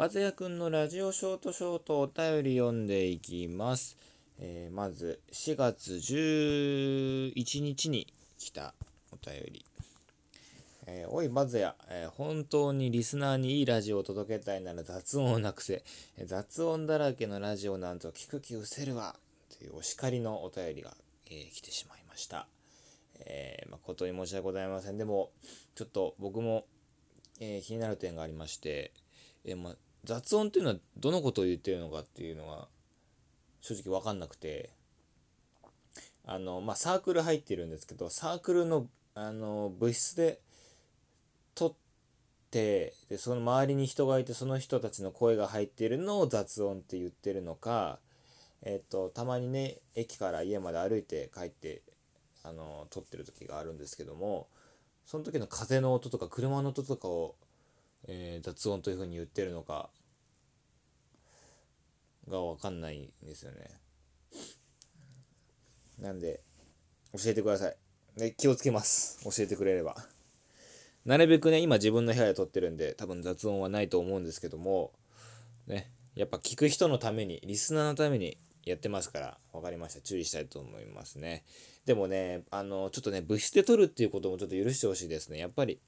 バズヤくんのラジオショートショートお便り読んでいきます。えーまず4月11日に来たお便り。えーおいバズヤ、えー本当にリスナーにいいラジオを届けたいなら雑音をなくせ、え雑音だらけのラジオなんぞ聞く気失せるわというお叱りのお便りが、え来てしまいました。えー誠に申し訳ございません。でも、ちょっと僕も、え気になる点がありまして、えーま、雑音っていうのはどのことを言ってるのかっていうのが正直分かんなくて。あのまあサークル入ってるんですけどサークルのあの部室で撮ってでその周りに人がいてその人たちの声が入ってるのを雑音って言ってるのかえっとたまにね駅から家まで歩いて帰ってあの撮ってる時があるんですけどもその時の風の音とか車の音とかをえー雑音というふうに言ってるのかが分かんないんですよね。なんで教えてください。で気をつけます。教えてくれれば。なるべくね今自分の部屋で撮ってるんで多分雑音はないと思うんですけどもねやっぱ聞く人のためにリスナーのためにやってますから分かりました注意したいと思いますねでもねあのちょっとね部室で撮るっていうこともちょっと許してほしいですねやっぱり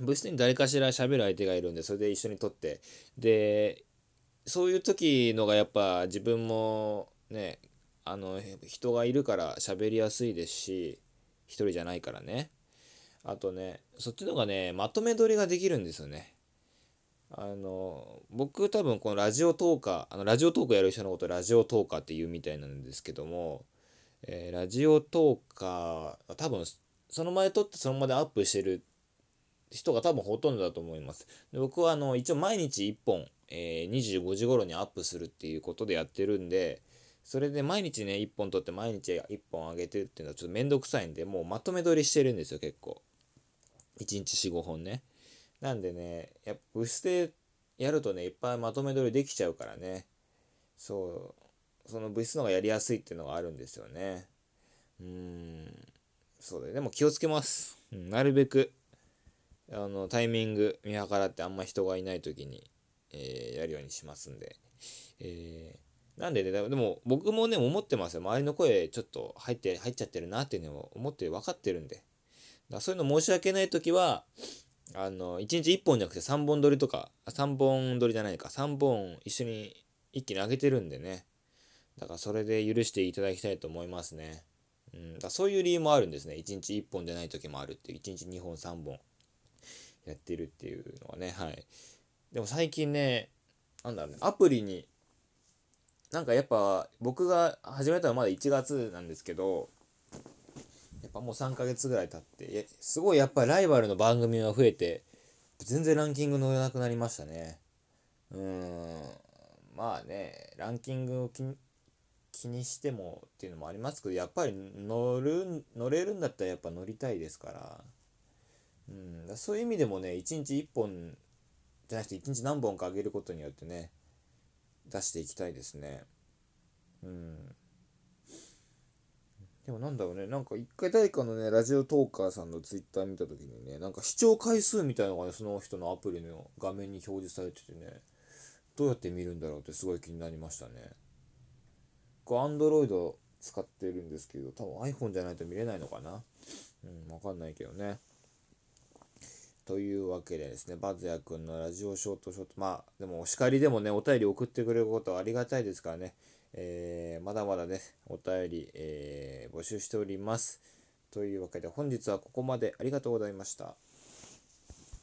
部室に誰かしら喋る相手がいるんでそれで一緒に撮って。でそういう時のがやっぱ自分もねあの人がいるから喋りやすいですし一人じゃないからね。あとねそっちの方がねまとめ撮りができるんですよね。あの僕多分このラジオトーカーあのラジオトークやる人のことラジオトーカーって言うみたいなんですけども、えーラジオトーカー多分その前撮ってそのまでアップしてるって人が多分ほとんどだと思います。で僕はあの一応毎日1本、えー25時頃にアップするっていうことでやってるんでそれで毎日ね1本撮って毎日1本上げてるっていうのはちょっとめんどくさいんでもうまとめ撮りしてるんですよ結構。1日45本ね。なんでねやっぱ部室でやるとねいっぱいまとめ撮りできちゃうからね。そう。その部室の方がやりやすいっていうのがあるんですよね。うーん。そうだよでも気をつけます、うん、なるべく。あのタイミング見計らってあんま人がいない時に、えーやるようにしますんで、えーなんでねでも僕もね思ってますよ。周りの声ちょっと入って入っちゃってるなっていうのを思って分かってるんで。だそういうの申し訳ない時はあの1日1本じゃなくて3本撮りとか3本撮りじゃないか。3本一緒に一気に上げてるんでね。だからそれで許していただきたいと思いますね。うん、だそういう理由もあるんですね。1日1本じゃない時もあるっていう、1日2本3本。やってるっていうのはね、はい。でも最近ね、なんだろうね、アプリに、なんかやっぱ僕が始めたのまだ1月なんですけど、やっぱもう3ヶ月ぐらい経って、すごいやっぱりライバルの番組が増えて、全然ランキング乗れなくなりましたね。うん、まあね、ランキングを気に気にしてもっていうのもありますけどやっぱり乗る乗れるんだったらやっぱ乗りたいですから,、うん、そういう意味でもね1日1本じゃなくて1日何本か上げることによってね出していきたいですね。うん。でもなんだろうねなんか一回誰かのねラジオトーカーさんのツイッター見た時にねなんか視聴回数みたいなのがねその人のアプリの画面に表示されててねどうやって見るんだろうってすごい気になりましたね。こう Android 使ってるんですけど多分 iPhone じゃないと見れないのかな？うんわかんないけどね。というわけでですねバズヤ君のラジオショートショートまあでもお叱りでもねお便り送ってくれることはありがたいですからね。えーまだまだねお便り、えー募集しております。というわけで本日はここまで。ありがとうございました。